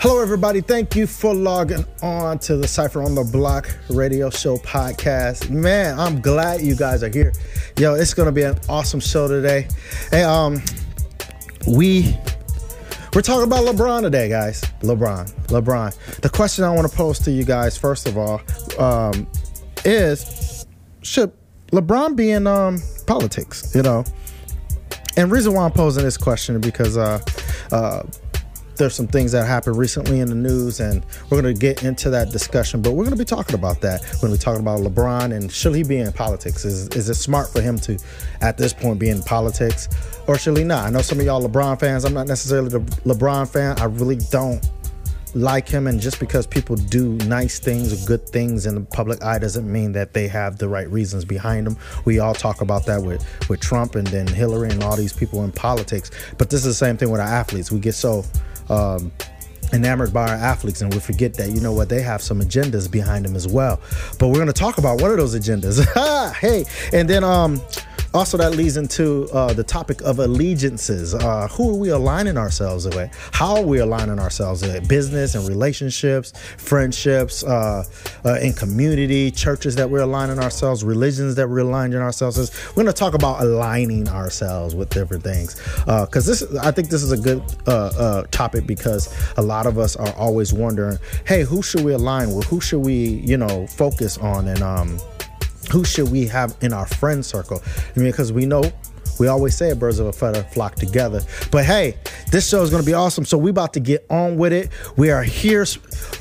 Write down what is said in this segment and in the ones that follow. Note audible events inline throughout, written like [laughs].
Hello, everybody. Thank you for logging on to the Cypher on the Bloc radio show podcast. Man, I'm glad you guys are here. Yo, it's gonna be an awesome show today. Hey, um, we we're talking about LeBron today, guys. LeBron, LeBron. The question I want to pose to you guys, first of all, um, is should LeBron be in um politics? You know, and reason why I'm posing this question is because uh, uh there's some things that happened recently in the news, and we're going to get into that discussion. But we're going to be talking about that. When we're talking about LeBron and should he be in politics? Is is it smart for him to, at this point, be in politics, or should he not? I know some of y'all LeBron fans. I'm not necessarily the LeBron fan. I really don't like him and just because people do nice things or good things in the public eye doesn't mean that they have the right reasons behind them we all talk about that with with trump and then hillary and all these people in politics but this is the same thing with our athletes we get so um, enamored by our athletes and we forget that you know what they have some agendas behind them as well. But we're going to talk about one of those agendas. [laughs] Hey and then um also, that leads into uh, the topic of allegiances. Uh, who are we aligning ourselves with? How are we aligning ourselves with? Business and relationships, friendships, uh, uh in community, churches that we're aligning ourselves, religions that we're aligning ourselves with. We're going to talk about aligning ourselves with different things. Because uh, this, I think this is a good uh, topic because a lot of us are always wondering, hey, who should we align with? Who should we, you know, focus on? And, um, who should we have in our friend circle? I mean, because we know we always say birds of a feather flock together. But hey, this show is going to be awesome. So we about to get on with it. We are here,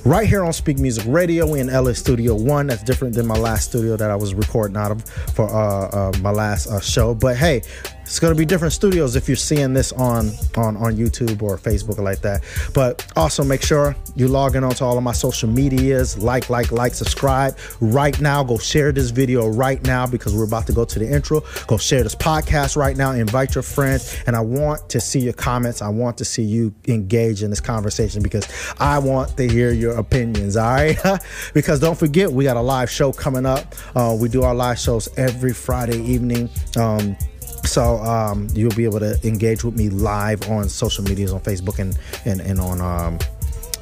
right here on Speak Music Radio. We in LA Studio One. That's different than my last studio that I was recording out of for uh, uh, my last uh, show. But hey, it's going to be different studios if you're seeing this on on on YouTube or Facebook or like that. But also make sure you log in onto all of my social medias. Like, like, like, subscribe right now. Go share this video right now because we're about to go to the intro. Go share this podcast right now. Invite your friends, and I want to see your comments. I want to see you engage in this conversation because I want to hear your opinions. All right, [laughs] because don't forget we got a live show coming up. Uh, we do our live shows every Friday evening. Um, so um, you'll be able to engage with me live on social medias on Facebook and and, and on um,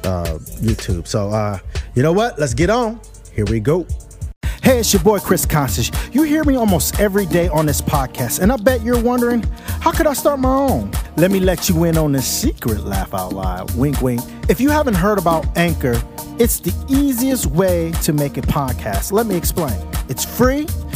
uh, YouTube. So uh, you know what? Let's get on. Here we go. Hey, it's your boy Chris Conscience. You hear me almost every day on this podcast, and I bet you're wondering, how could I start my own? Let me let you in on the secret laugh out loud. Wink, wink. If you haven't heard about Anchor, it's the easiest way to make a podcast. Let me explain. It's free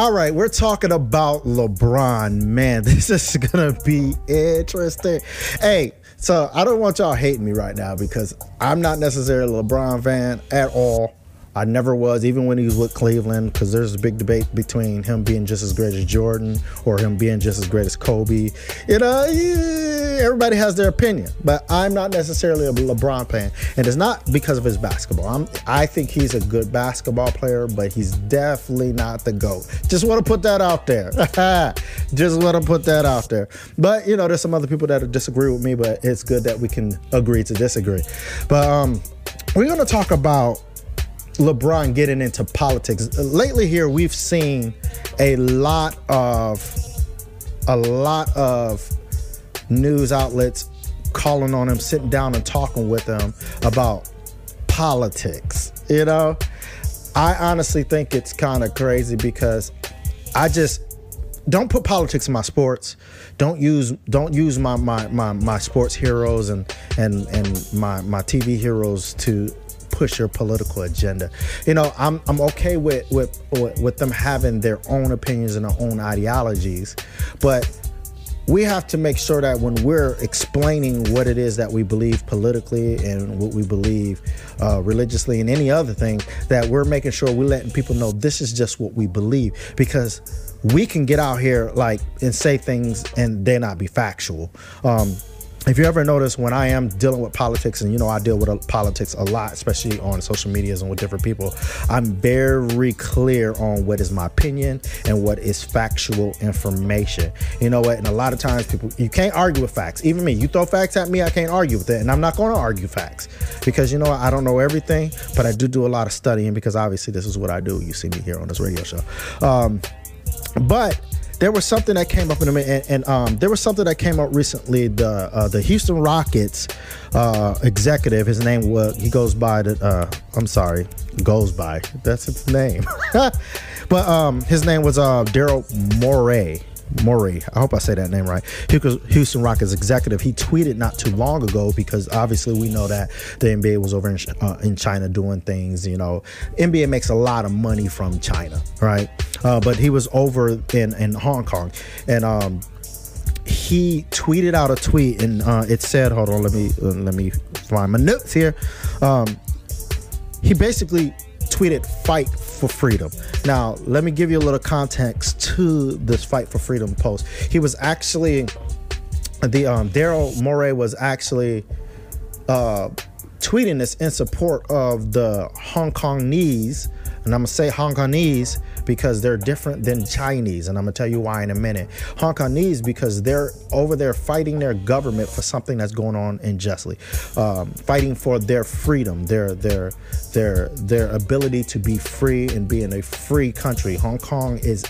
All right, we're talking about LeBron. Man, [laughs] this is gonna be interesting. Hey, so I don't want y'all hating me right now because I'm not necessarily a LeBron fan at all. I never was, even when he was with Cleveland, because there's a big debate between him being just as great as Jordan or him being just as great as Kobe. You know, everybody has their opinion, but I'm not necessarily a LeBron fan, and it's not because of his basketball. I'm, I think he's a good basketball player, but he's definitely not the GOAT. Just want to put that out there. [laughs] just want to put that out there. But, you know, there's some other people that disagree with me, but it's good that we can agree to disagree. But um, we're to talk about LeBron getting into politics. Lately here we've seen a lot of a lot of news outlets calling on him, sitting down and talking with him about politics. You know, I honestly think it's kind of crazy because I just don't put politics in my sports. Don't use don't use my my my, my sports heroes and and and my my TV heroes to push your political agenda. You know, I'm I'm okay with with with them having their own opinions and their own ideologies, but we have to make sure that when we're explaining what it is that we believe politically and what we believe uh, religiously and any other thing, that we're making sure we're letting people know this is just what we believe because we can get out here like and say things and they not be factual. Um, if you ever notice when I am dealing with politics, and you know I deal with politics a lot, especially on social medias and with different people, I'm very clear on what is my opinion and what is factual information. You know what? And a lot of times people you can't argue with facts. Even me, you throw facts at me, I can't argue with it, and I'm not going to argue facts because you know I don't know everything, but I do do a lot of studying because obviously this is what I do. You see me here on this radio show, um, but there was something that came up in a minute, and, and um, there was something that came up recently. The uh, the Houston Rockets uh, executive, his name was he goes by the uh, I'm sorry, goes by that's his name, [laughs] but um, his name was uh, Daryl Morey. Morey. I hope I say that name right. Houston Rockets executive. He tweeted not too long ago because obviously we know that the NBA was over in, uh, in China doing things. You know, NBA makes a lot of money from China, right? Uh, but he was over in in Hong Kong, and um, he tweeted out a tweet, and uh, it said, "Hold on, let me uh, let me find my notes here." Um, he basically tweeted "Fight for freedom. Now, let me give you a little context to this fight for freedom post. He was actually the um, Daryl Morey was actually uh, tweeting this in support of the Hong Kongese and I'm gonna say Hong Kongese because they're different than Chinese, and I'm gonna tell you why in a minute. Hong Kongese because they're over there fighting their government for something that's going on unjustly, um, fighting for their freedom, their their their their ability to be free and be in a free country. Hong Kong is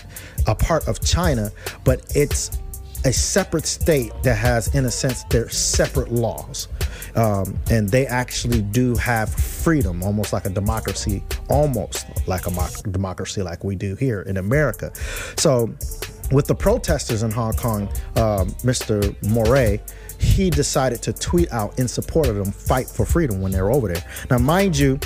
a part of China, but it's a separate state that has, in a sense, their separate laws. Um, and they actually do have freedom, almost like a democracy, almost like a democracy like we do here in America. So, with the protesters in Hong Kong, um, Mr. Morey, he decided to tweet out in support of them fight for freedom when they're over there. Now, mind you,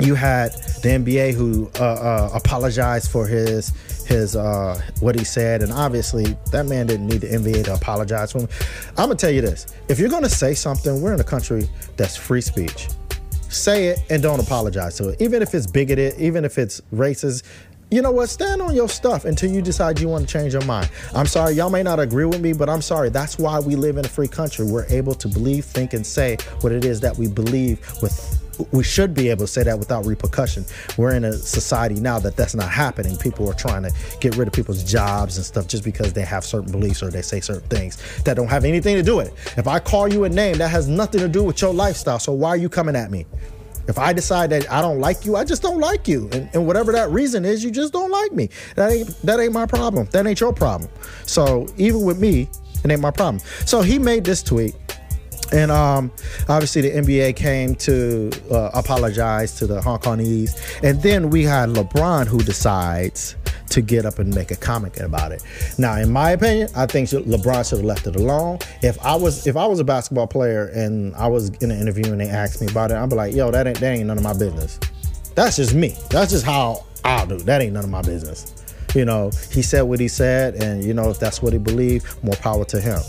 you had the NBA who uh, uh, apologized for his his uh, what he said, and obviously that man didn't need the NBA to apologize for him. I'm gonna tell you this: if you're gonna say something, we're in a country that's free speech. Say it and don't apologize to it, even if it's bigoted, even if it's racist. You know what? Stand on your stuff until you decide you want to change your mind. I'm sorry, y'all may not agree with me, but I'm sorry. That's why we live in a free country. We're able to believe, think, and say what it is that we believe with we should be able to say that without repercussion. We're in a society now that that's not happening. People are trying to get rid of people's jobs and stuff just because they have certain beliefs or they say certain things that don't have anything to do with it. If I call you a name, that has nothing to do with your lifestyle. So why are you coming at me? If I decide that I don't like you, I just don't like you, and, and whatever that reason is, you just don't like me. That ain't that ain't my problem. That ain't your problem. So even with me, it ain't my problem. So he made this tweet and um, obviously, the NBA came to uh, apologize to the Hong Kongese. And then we had LeBron who decides to get up and make a comment about it. Now, in my opinion, I think LeBron should have left it alone. If I was if I was a basketball player and I was in an interview and they asked me about it, I'd be like, "Yo, that ain't that ain't none of my business." That's just me. That's just how I'll do. That ain't none of my business. You know, he said what he said, and you know if that's what he believed, more power to him.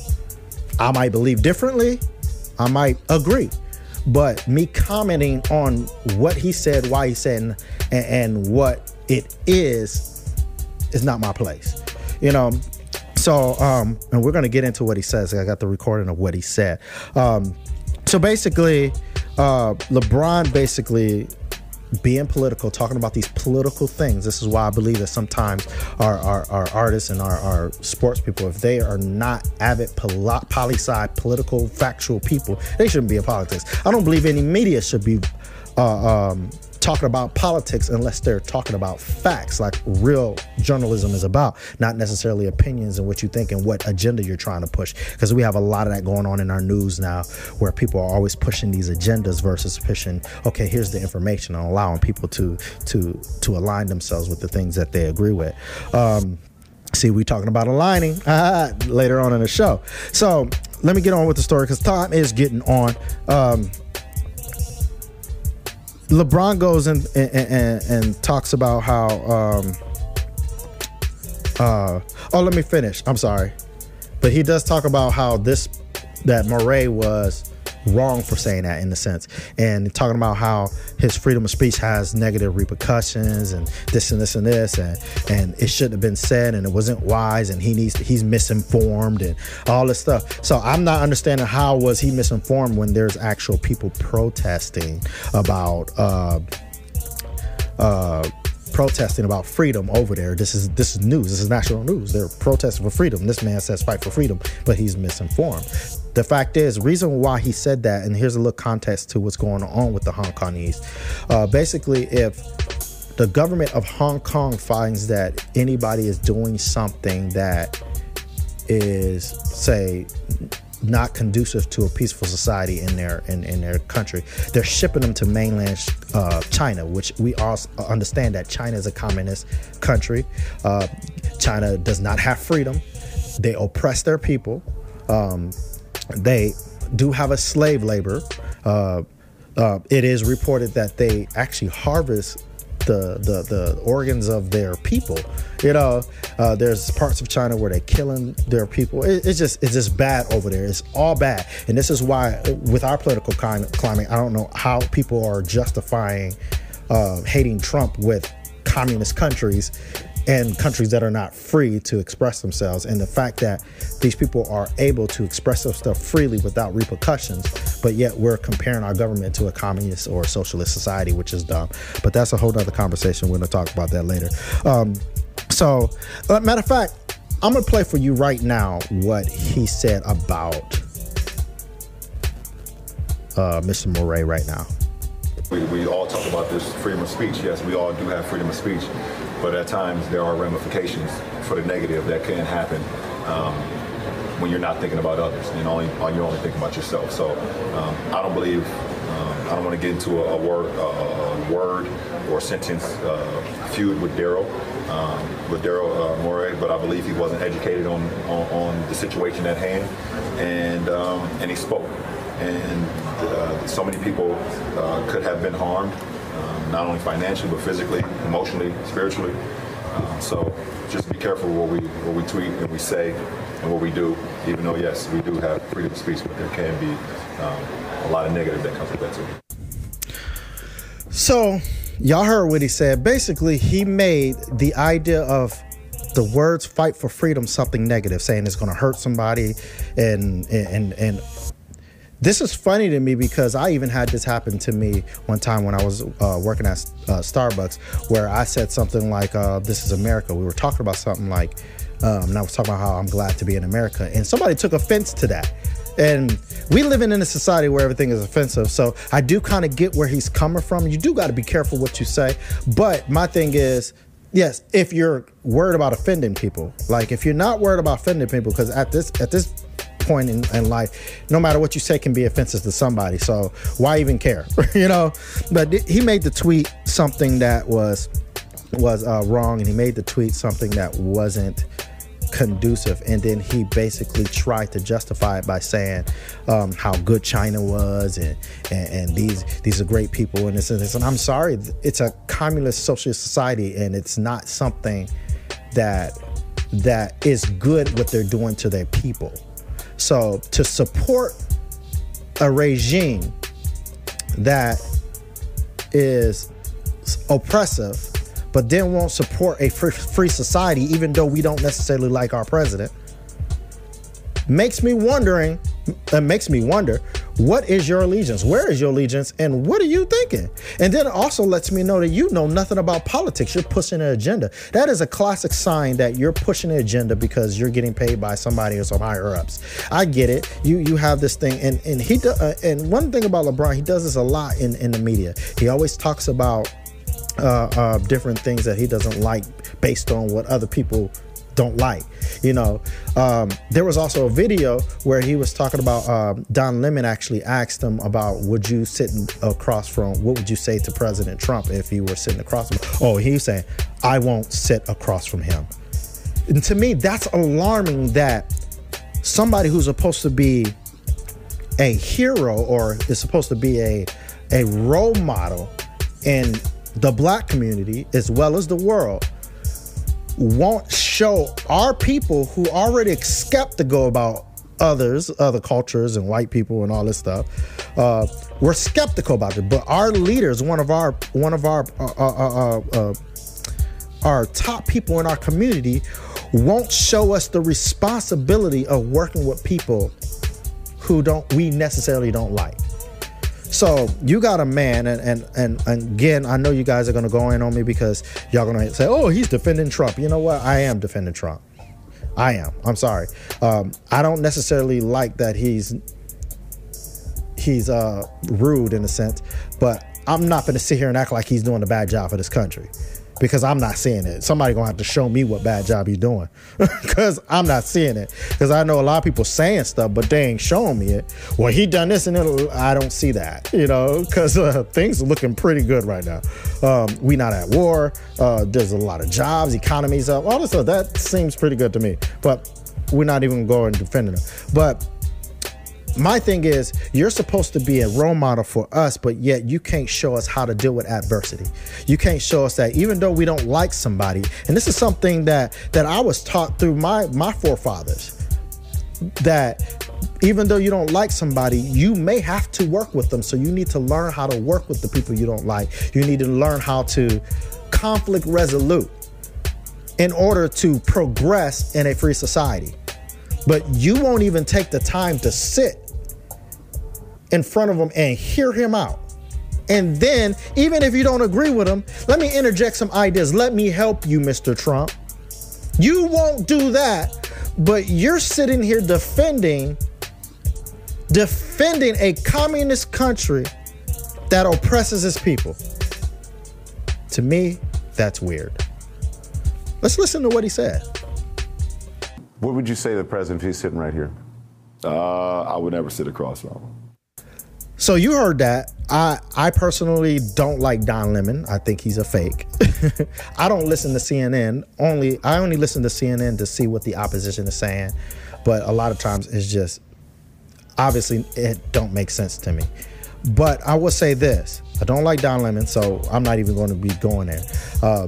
I might believe differently, I might agree. But me commenting on what he said, why he said, and, and what it is, is not my place. You know, so um, and we're gonna get into what he says. I got the recording of what he said. Um, so basically, uh, LeBron basically being political, talking about these political things. This is why I believe that sometimes our, our, our artists and our, our, sports people, if they are not avid poli sci political, factual people, they shouldn't be in politics. I don't believe any media should be uh, um, talking about politics unless they're talking about facts, like real journalism is about, not necessarily opinions and what you think and what agenda you're trying to push. Because we have a lot of that going on in our news now, where people are always pushing these agendas versus pushing, okay, here's the information, and allowing people to to to align themselves with the things that they agree with. Um, see, we talking about aligning [laughs] later on in the show. So let me get on with the story because time is getting on. Um, LeBron goes and and, and, and talks about how. Um, uh, oh, let me finish. I'm sorry, but he does talk about how this that Morey was wrong for saying that in a sense, and talking about how his freedom of speech has negative repercussions and this and this and this, and and it shouldn't have been said, and it wasn't wise, and he needs to, he's misinformed and all this stuff. So I'm not understanding how was he misinformed when there's actual people protesting about. Uh, uh, protesting about freedom over there. This is this is news. This is national news. They're protesting for freedom. This man says fight for freedom, but he's misinformed. The fact is, reason why he said that, and here's a little context to what's going on with the Hong Kongese. Uh, basically, if the government of Hong Kong finds that anybody is doing something that is, say, not conducive to a peaceful society in their in, in their country. They're shipping them to mainland uh, China, which we all understand that China is a communist country. Uh, China does not have freedom. They oppress their people. Um, they do have a slave labor. Uh, uh it is reported that they actually harvest the the, the organs of their people. You know, uh, there's parts of China where they're killing their people. It, it's just it's just bad over there. It's all bad, and this is why with our political climate, I don't know how people are justifying uh, hating Trump with communist countries and countries that are not free to express themselves. And the fact that these people are able to express themselves freely without repercussions, but yet we're comparing our government to a communist or socialist society, which is dumb. But that's a whole other conversation. We're going to talk about that later. Um, so, uh, matter of fact, I'm going to play for you right now what he said about uh, Mr. Morey right now. We, we all talk about this freedom of speech. Yes, we all do have freedom of speech but at times there are ramifications for the negative that can happen um, when you're not thinking about others and only you're only thinking about yourself. So um, I don't believe um, I don't want to get into a, a word a, a, word or sentence uh, feud with Daryl um, with Daryl uh, Morey, but I believe he wasn't educated on, on, on the situation at hand, and um, and he spoke, and uh, so many people uh, could have been harmed not only financially, but physically, emotionally, spiritually. Um, so just be careful what we what we tweet and we say and what we do. Even though yes, we do have freedom of speech, but there can be um, a lot of negative that comes with that too. So y'all heard what he said. Basically, he made the idea of the words fight for freedom something negative saying it's going to hurt somebody and and and this is funny to me because I even had this happen to me one time when I was uh, working at uh, Starbucks, where I said something like, uh, "This is America." We were talking about something like, um, and I was talking about how I'm glad to be in America, and somebody took offense to that. And we live in a society where everything is offensive, so I do kind of get where he's coming from. You do got to be careful what you say, but my thing is, yes, if you're worried about offending people, like if you're not worried about offending people, because at this at this point in, in life, no matter what you say can be offensive to somebody. So why even care? [laughs] you know? But he made the tweet something that was was uh, wrong, and he made the tweet something that wasn't conducive and then he basically tried to justify it by saying um, how good China was and, and, and these these are great people and this and this and I'm sorry it's a communist socialist society and it's not something that that is good what they're doing to their people so to support a regime that is oppressive, but then won't support a free, society, even though we don't necessarily like our president, makes me wondering. It makes me wonder what is your allegiance? Where is your allegiance? And what are you thinking? And then it also lets me know that you know nothing about politics. You're pushing an agenda. That is a classic sign that you're pushing an agenda because you're getting paid by somebody or some higher ups. I get it. You you have this thing, and and he do, uh, and one thing about LeBron, he does this a lot in in the media. He always talks about uh, uh, different things that he doesn't like based on what other people don't like. You know, um, there was also a video where he was talking about um, Don Lemon actually asked him about would you sit across from what would you say to President Trump if you were sitting across from? Oh, he's saying I won't sit across from him. And to me, that's alarming that somebody who's supposed to be a hero or is supposed to be a a role model in the black community as well as the world won't show our people who already skeptical about others, other cultures, and white people and all this stuff, uh, we're skeptical about it. But our leaders, one of our one of our uh, uh, uh, our top people in our community, won't show us the responsibility of working with people who don't we necessarily don't like. So you got a man, and and and, again, I know you guys are gonna go in on me because y'all gonna say, "Oh, he's defending Trump." You know what? I am defending Trump. I am. I'm sorry. Um, I don't necessarily like that he's he's uh, rude in a sense, but I'm not to sit here and act like he's doing a bad job for this country because I'm not seeing it. Somebody gonna have to show me what bad job he's doing [laughs] because I'm not seeing it. Because I know a lot of people saying stuff, but they ain't showing me it. Well, he done this and I don't see that, you know, because uh, things are looking pretty good right now. Um, we not at war. Uh, there's a lot of jobs, economies up, all this stuff. That seems pretty good to me. But we're not even going defending him. But my thing is you're supposed to be a role model for us but yet you can't show us how to deal with adversity. You can't show us that even though we don't like somebody and this is something that that i was taught through my my forefathers that even though you don't like somebody you may have to work with them. So you need to learn how to work with the people you don't like. You need to learn how to conflict resolute in order to progress in a free society but you won't even take the time to sit in front of him and hear him out. And then, even if you don't agree with him, let me interject some ideas. Let me help you, Mr. Trump. You won't do that, but you're sitting here defending defending a communist country that oppresses its people. To me, that's weird. Let's listen to what he said. What would you say to the president if he's sitting right here? Uh, I would never sit across from him. So you heard that. I I personally don't like Don Lemon. I think he's a fake. [laughs] I don't listen to CNN. Only I only listen to CNN to see what the opposition is saying. But a lot of times it's just obviously it don't make sense to me. But I will say this: I don't like Don Lemon, so I'm not even going to be going there. Uh,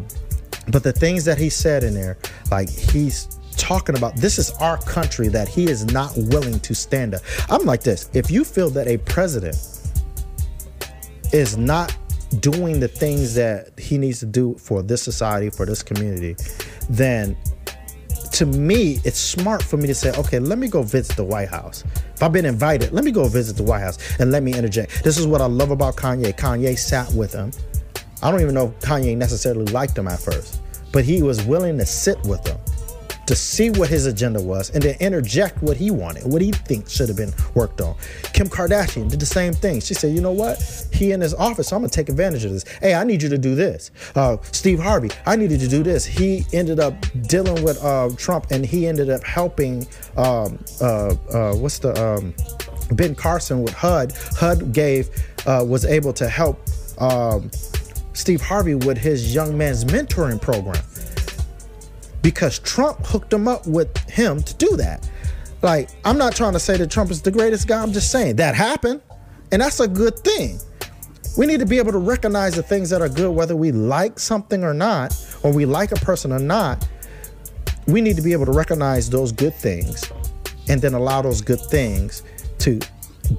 but the things that he said in there, like he's talking about this is our country that he is not willing to stand up. I'm like this if you feel that a president is not doing the things that he needs to do for this society, for this community, then to me, it's smart for me to say, okay, let me go visit the White House. If I've been invited, let me go visit the White House and let me interject. This is what I love about Kanye. Kanye sat with him. I don't even know if Kanye necessarily liked him at first, but he was willing to sit with them to see what his agenda was and to interject what he wanted, what he thinks should have been worked on. Kim Kardashian did the same thing. She said, you know what? He in his office, so I'm gonna take advantage of this. Hey, I need you to do this. Uh, Steve Harvey, I needed to do this. He ended up dealing with uh, Trump and he ended up helping, um, uh, uh what's the, um, Ben Carson with HUD. HUD gave, uh, was able to help um, Steve Harvey with his young man's mentoring program because Trump hooked him up with him to do that. Like, I'm not trying to say that Trump is the greatest guy. I'm just saying that happened. And that's a good thing. We need to be able to recognize the things that are good, whether we like something or not, or we like a person or not. We need to be able to recognize those good things and then allow those good things to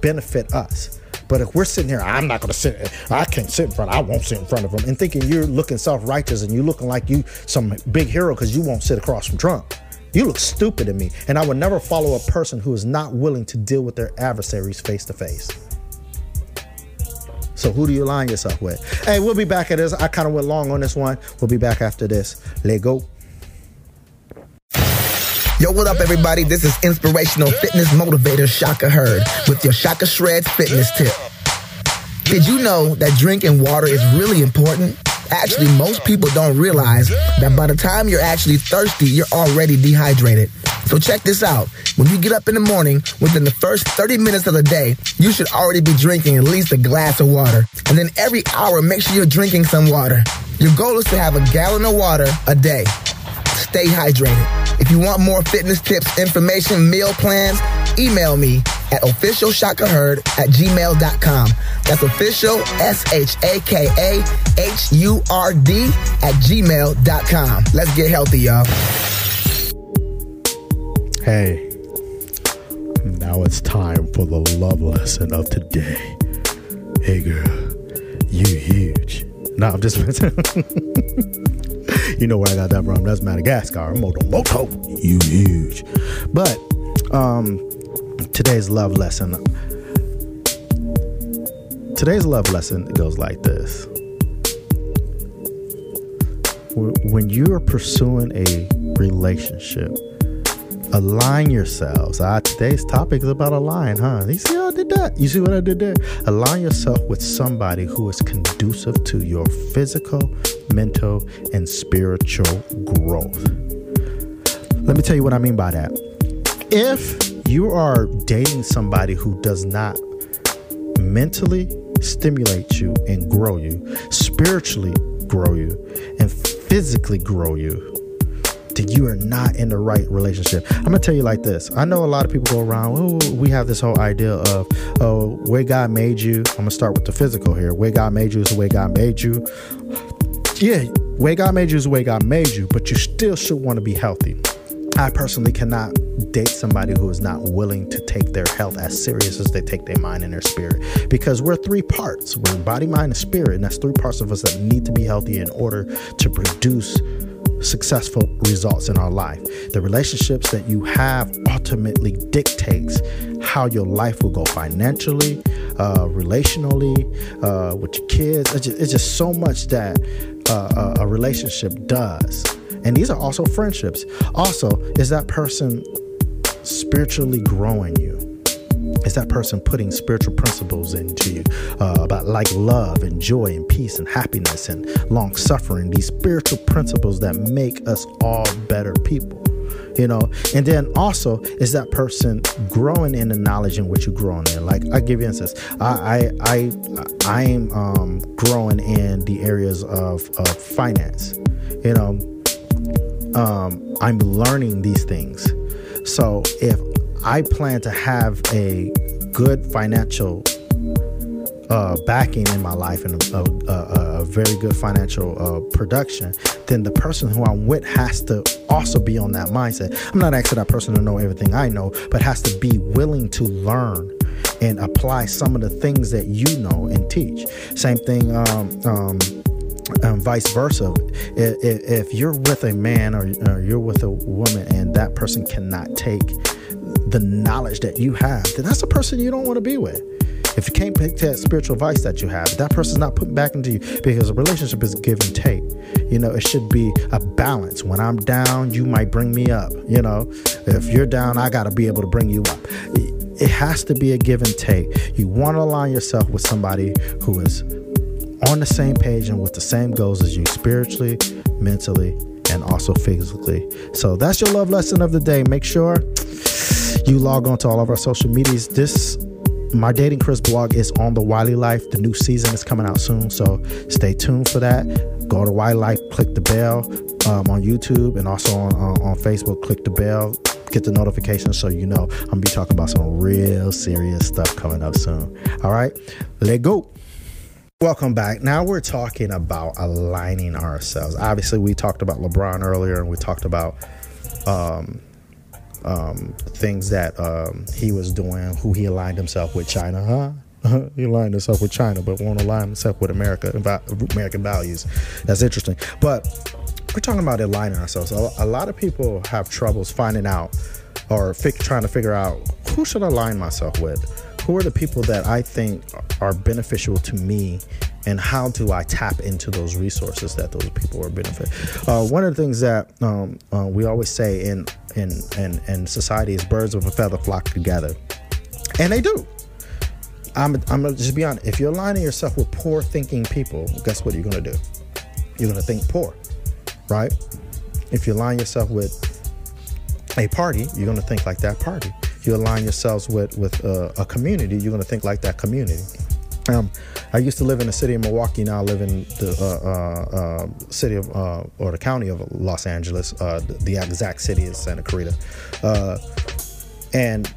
benefit us. But if we're sitting here, I'm not going to sit. I can't sit in front. I won't sit in front of them. and thinking you're looking self-righteous and you looking like you some big hero because you won't sit across from Trump. You look stupid to me, and I would never follow a person who is not willing to deal with their adversaries face to face. So who do you align yourself with? Hey, we'll be back at this. I kind of went long on this one. We'll be back after this. Let go. Yo, what up, everybody? This is inspirational fitness motivator Shaka Hurd with your Shaka Shreds fitness tip. Did you know that drinking water is really important? Actually, most people don't realize that by the time you're actually thirsty, you're already dehydrated. So check this out. When you get up in the morning, within the first 30 minutes of the day, you should already be drinking at least a glass of water. And then every hour, make sure you're drinking some water. Your goal is to have a gallon of water a day. Stay hydrated. If you want more fitness tips, information, meal plans, email me at officialshakahurd at gmail.com. That's official, S-H-A-K-A-H-U-R-D at gmail.com. Let's get healthy, y'all. Hey, now it's time for the love lesson of today. Hey girl, you huge. Nah, I'm just [laughs] You know where I got that from. That's Madagascar. Moto Moto. You huge. But um today's love lesson. Today's love lesson goes like this. When you are pursuing a relationship, align yourselves. Ah, today's topic is about align, huh? You see how I did that? You see what I did there? Align yourself with somebody who is conducive to your physical, mental, and spiritual growth. Let me tell you what I mean by that. If you are dating somebody who does not mentally stimulate you and grow you, spiritually grow you, and physically grow you, then you are not in the right relationship. I'm gonna tell you like this. I know a lot of people go around. Oh, we have this whole idea of oh, way God made you. I'm gonna start with the physical here. Way God made you is the way God made you. Yeah, way God made you is the way God made you, but you still should want to be healthy. I personally cannot date somebody who is not willing to take their health as serious as they take their mind and their spirit because we're three parts we're body mind and spirit and that's three parts of us that need to be healthy in order to produce successful results in our life. The relationships that you have ultimately dictates how your life will go financially, uh, relationally, uh, with your kids. It's just, it's just so much that uh, a relationship does. And these are also friendships. Also, is that person spiritually growing you? is that person putting spiritual principles into you uh, about like love and joy and peace and happiness and long suffering these spiritual principles that make us all better people you know and then also is that person growing in the knowledge in which you're growing in like i give you instance i i i i'm um, growing in the areas of, of finance you know um, i'm learning these things so if I plan to have a good financial uh, backing in my life and a, a, a very good financial uh, production, then the person who I'm with has to also be on that mindset. I'm not asking that person to know everything I know, but has to be willing to learn and apply some of the things that you know and teach. Same thing. Um, um, um, vice versa. If, if, you're with a man or, or you're with a woman and that person cannot take the knowledge that you have, then that's a person you don't want to be with. If you can't pick that spiritual advice that you have, that person's not putting back into you because a relationship is give and take. You know, it should be a balance. When I'm down, you might bring me up. You know, if you're down, I got to be able to bring you up. It has to be a give and take. You want to align yourself with somebody who is on the same page and with the same goals as you spiritually, mentally, and also physically. So that's your love lesson of the day. Make sure you log on to all of our social medias. This my dating Chris blog is on the Wiley Life. The new season is coming out soon, so stay tuned for that. Go to Wiley Life, click the bell um, on YouTube and also on, on, on Facebook. Click the bell, get the notifications so you know I'm gonna be talking about some real serious stuff coming up soon. All right, let go. Welcome back. Now we're talking about aligning ourselves. Obviously, we talked about LeBron earlier, and we talked about um, um, things that um, he was doing, who he aligned himself with China, huh? [laughs] he aligned himself with China, but won't align himself with America, American values. That's interesting. But we're talking about aligning ourselves. A, lot of people have troubles finding out or trying to figure out who should align myself with. Who are the people that I think are beneficial to me and how do I tap into those resources that those people are benefit? Uh, one of the things that um, uh, we always say in, in in in society is birds of a feather flock together, and they do. I'm I'm gonna just be honest. If you're aligning yourself with poor thinking people, guess what you're gonna do? You're gonna think poor, right? If you align yourself with a party, you're gonna think like that party. You align yourselves with with uh, a community, you're gonna think like that community. Um, I used to live in the city of Milwaukee. Now I live in the uh, uh, uh city of uh, or the county of Los Angeles. Uh, the, the, exact city is Santa Clarita, and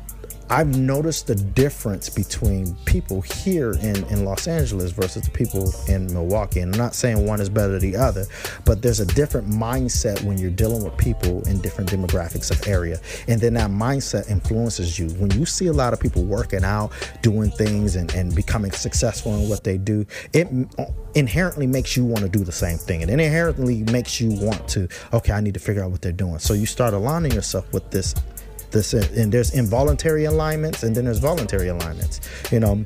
I've noticed the difference between people here in, in Los Angeles versus the people in Milwaukee. And I'm not saying one is better than the other, but there's a different mindset when you're dealing with people in different demographics of area. And then that mindset influences you. When you see a lot of people working out, doing things, and, and becoming successful in what they do, it inherently makes you want to do the same thing. It inherently makes you want to, okay, I need to figure out what they're doing. So you start aligning yourself with this this and there's involuntary alignments and then there's voluntary alignments you know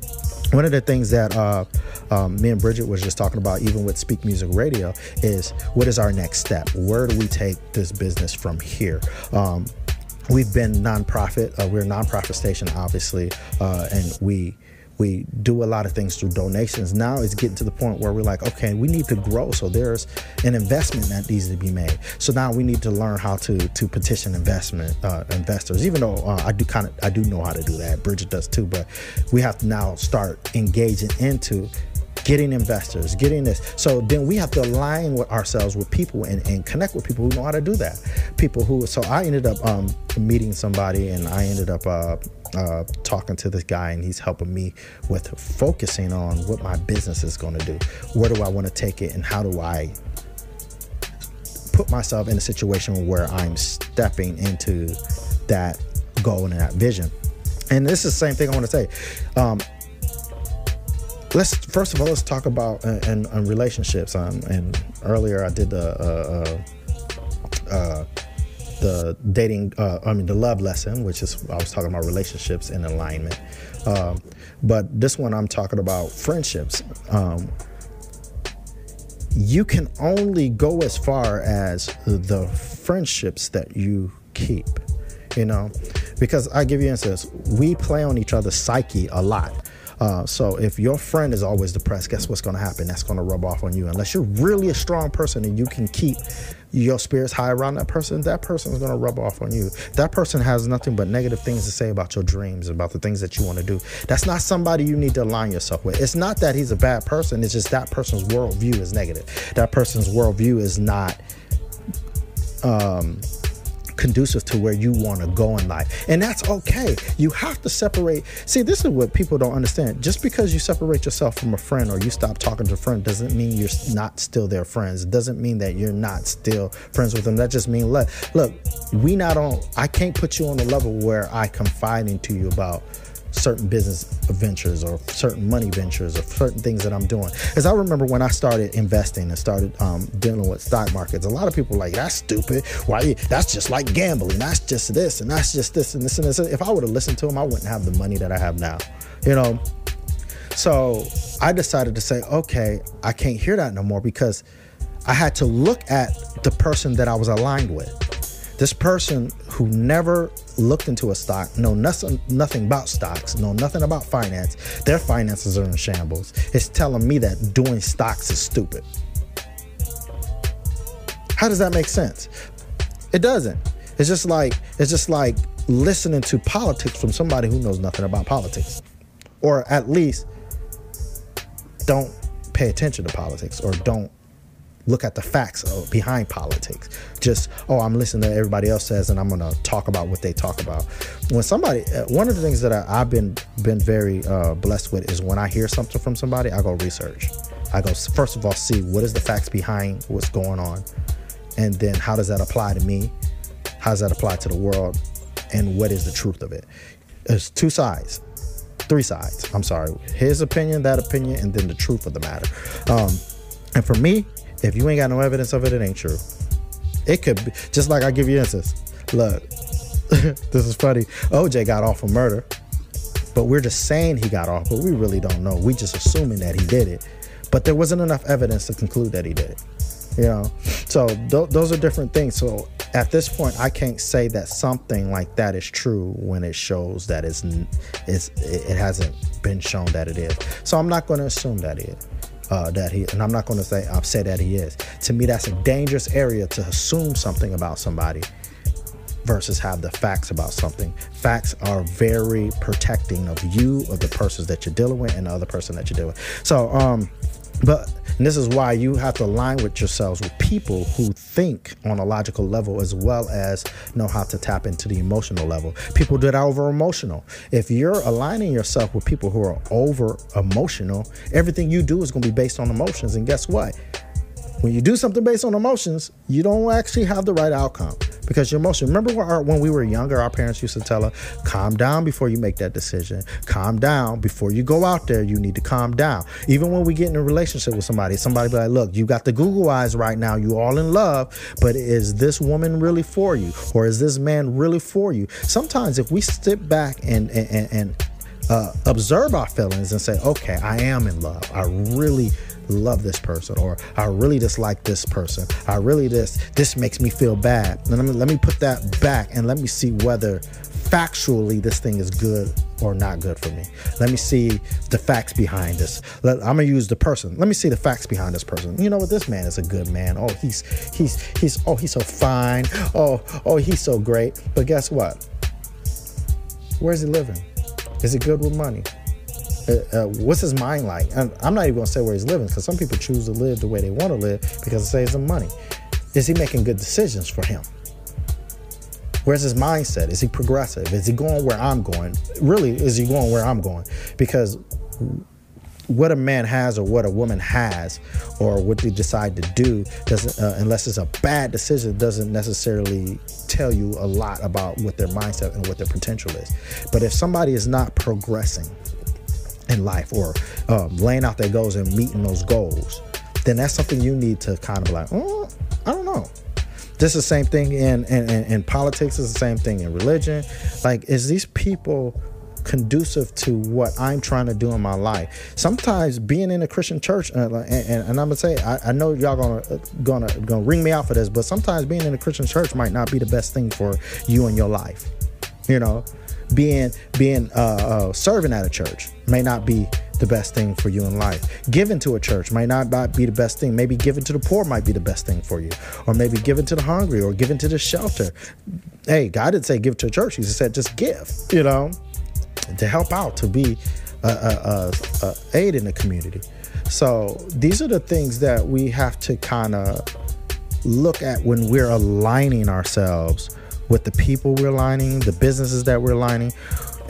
one of the things that uh, um, me and Bridget was just talking about, even with Speak Music Radio, is what is our next step? Where do we take this business from here? Um, we've been nonprofit. Uh, we're a nonprofit station, obviously, uh, and we we do a lot of things through donations. Now it's getting to the point where we're like, okay, we need to grow. So there's an investment that needs to be made. So now we need to learn how to to petition investment uh, investors. Even though uh, I do kind of I do know how to do that. Bridget does too, but we have to now start engaging into getting investors, getting this. So then we have to align with ourselves with people and, and connect with people who know how to do that. People who, so I ended up um, meeting somebody and I ended up uh, uh, talking to this guy, and he's helping me with focusing on what my business is going to do. Where do I want to take it, and how do I put myself in a situation where I'm stepping into that goal and that vision? And this is the same thing I want to say. Um, let's first of all let's talk about uh, and, and relationships. Um, and earlier I did the. Uh, uh, uh the dating, uh, I mean, the love lesson, which is, I was talking about relationships and alignment. Um, but this one, I'm talking about friendships. Um, you can only go as far as the friendships that you keep, you know, because I give you instance, we play on each other's psyche a lot. Uh, so if your friend is always depressed, guess what's going to happen? That's going to rub off on you. Unless you're really a strong person and you can keep your spirits high around that person, that person is going to rub off on you. That person has nothing but negative things to say about your dreams, about the things that you want to do. That's not somebody you need to align yourself with. It's not that he's a bad person. It's just that person's worldview is negative. That person's worldview is not. Um, conducive to where you want to go in life. And that's okay. You have to separate. See, this is what people don't understand. Just because you separate yourself from a friend or you stop talking to a friend doesn't mean you're not still their friends. It doesn't mean that you're not still friends with them. That just means, look, look, we not on, I can't put you on a level where I confide into you about certain business ventures or certain money ventures or certain things that I'm doing. As I remember when I started investing and started um, dealing with stock markets, a lot of people like, that's stupid. Why? That's just like gambling. That's just this and that's just this and this and this. If I would have listened to them, I wouldn't have the money that I have now, you know? So I decided to say, okay, I can't hear that no more because I had to look at the person that I was aligned with. This person who never looked into a stock, know nothing, nothing about stocks, know nothing about finance, their finances are in shambles, is telling me that doing stocks is stupid. How does that make sense? It doesn't. It's just like it's just like listening to politics from somebody who knows nothing about politics. Or at least don't pay attention to politics or don't look at the facts behind politics. Just, oh, I'm listening to everybody else says, and I'm going to talk about what they talk about. When somebody, uh, one of the things that I, have been been very uh, blessed with is when I hear something from somebody, I go research. I go first of all see what is the facts behind what's going on, and then how does that apply to me? How does that apply to the world? And what is the truth of it? There's two sides, three sides. I'm sorry, his opinion, that opinion, and then the truth of the matter. Um, and for me, if you ain't got no evidence of it, it ain't true. It could be just like I give you instance. Look, [laughs] this is funny. OJ got off for murder, but we're just saying he got off, but we really don't know. We just assuming that he did it, but there wasn't enough evidence to conclude that he did it. You know, so th- those are different things. So at this point, I can't say that something like that is true when it shows that it's, it's it hasn't been shown that it is. So I'm not going to assume that it is uh, that he, and I'm not going to say I've said that he is. To me, that's a dangerous area to assume something about somebody versus have the facts about something. Facts are very protecting of you, of the persons that you're dealing with, and the other person that you're dealing with. So, um, but And this is why you have to align with yourselves with people who think on a logical level as well as know how to tap into the emotional level. People that are over emotional. If you're aligning yourself with people who are over emotional, everything you do is going to be based on emotions. And guess what? When you do something based on emotions, you don't actually have the right outcome because your emotion. Remember when, we were younger, our parents used to tell us, calm down before you make that decision. Calm down before you go out there. You need to calm down. Even when we get in a relationship with somebody, somebody be like, look, you got the Google eyes right now. You all in love, but is this woman really for you? Or is this man really for you? Sometimes if we sit back and, and, and uh, observe our feelings and say, okay, I am in love. I really love this person or I really dislike this person. I really this this makes me feel bad. Let me let me put that back and let me see whether factually this thing is good or not good for me. Let me see the facts behind this. Let, I'm gonna use the person. Let me see the facts behind this person. You know what? This man is a good man. Oh, he's he's he's oh he's so fine. Oh oh he's so great. But guess what? Where's he living? Is he good with money? Uh, uh, what's his mind like? And I'm not even gonna say where he's living because some people choose to live the way they want to live because it saves them money. Is he making good decisions for him? Where's his mindset? Is he progressive? Is he going where I'm going? Really, is he going where I'm going? Because what a man has or what a woman has or what they decide to do doesn't uh, unless it's a bad decision doesn't necessarily tell you a lot about what their mindset and what their potential is but if somebody is not progressing in life or um, laying out their goals and meeting those goals, then that's something you need to kind of like, oh, I don't know. This is the same thing in, in, in, in politics, is the same thing in religion. Like, is these people conducive to what I'm trying to do in my life. Sometimes being in a Christian church, uh, and, and, and, I'm gonna say, I, I, know y'all gonna uh, gonna gonna ring me out for this, but sometimes being in a Christian church might not be the best thing for you and your life. You know, being being uh, uh, serving at a church may not be the best thing for you in life. Giving to a church might not be the best thing. Maybe giving to the poor might be the best thing for you, or maybe giving to the hungry, or giving to the shelter. Hey, God didn't say give to a church. He just said just give. You know, to help out, to be a, a, a, a aid in the community. So these are the things that we have to kind of look at when we're aligning ourselves with the people we're aligning, the businesses that we're aligning.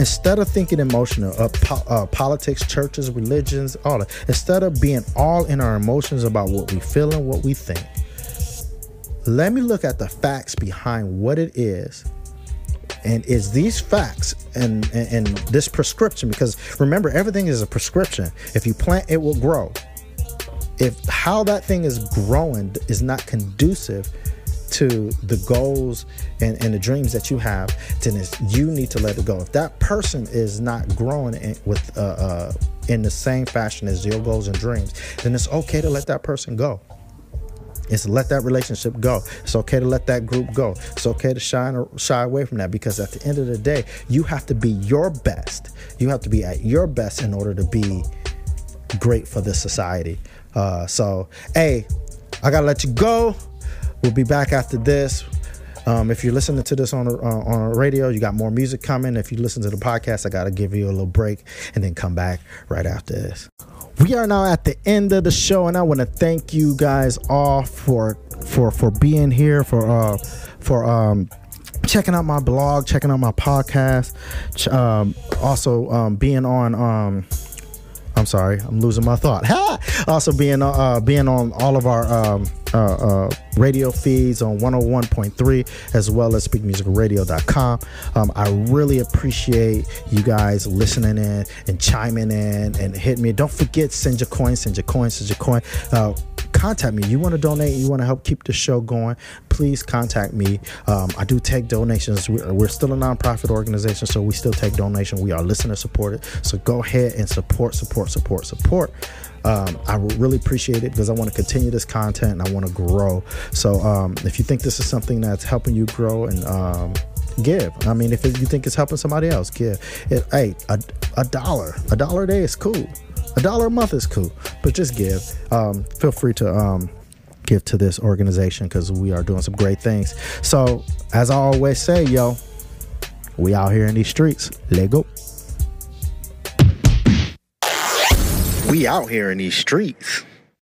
Instead of thinking emotional, uh, po- uh, politics, churches, religions, all that, instead of being all in our emotions about what we feel and what we think, let me look at the facts behind what it is. And is these facts and, and, and, this prescription because remember everything is a prescription. If you plant it will grow. If how that thing is growing is not conducive to the goals and, and the dreams that you have, then you need to let it go. If that person is not growing in, with uh, uh, in the same fashion as your goals and dreams, then it's okay to let that person go. It's let that relationship go. It's okay to let that group go. It's okay to shy shy away from that because at the end of the day, you have to be your best. You have to be at your best in order to be great for this society. Uh, so, hey, I gotta let you go. We'll be back after this. Um, if you're listening to this on a, uh, on a radio, you got more music coming. If you listen to the podcast, I got to give you a little break and then come back right after this. We are now at the end of the show, and I want to thank you guys all for for for being here for uh for um checking out my blog, checking out my podcast, um, also um, being on um I'm sorry, I'm losing my thought. [laughs] also being uh, being on all of our um, uh, uh, radio feeds on 101.3 as well as speakmusicradio.com. Um, I really appreciate you guys listening in and chiming in and hitting me. Don't forget, send your coin, send your coin, send your coin. Uh, contact me. You want to donate, you want to help keep the show going, please contact me. Um, I do take donations. We're, we're, still a nonprofit organization, so we still take donations. We are listener supported. So go ahead and support, support, support, support. Um, I really appreciate it because I want to continue this content and I want to grow. So um, if you think this is something that's helping you grow and um, give. I mean, if you think it's helping somebody else, give. It, hey, a, a dollar, a dollar a day is cool. A dollar a month is cool, but just give. Um, feel free to um, give to this organization because we are doing some great things. So, as I always say, yo, we out here in these streets. Lego. We out here in these streets.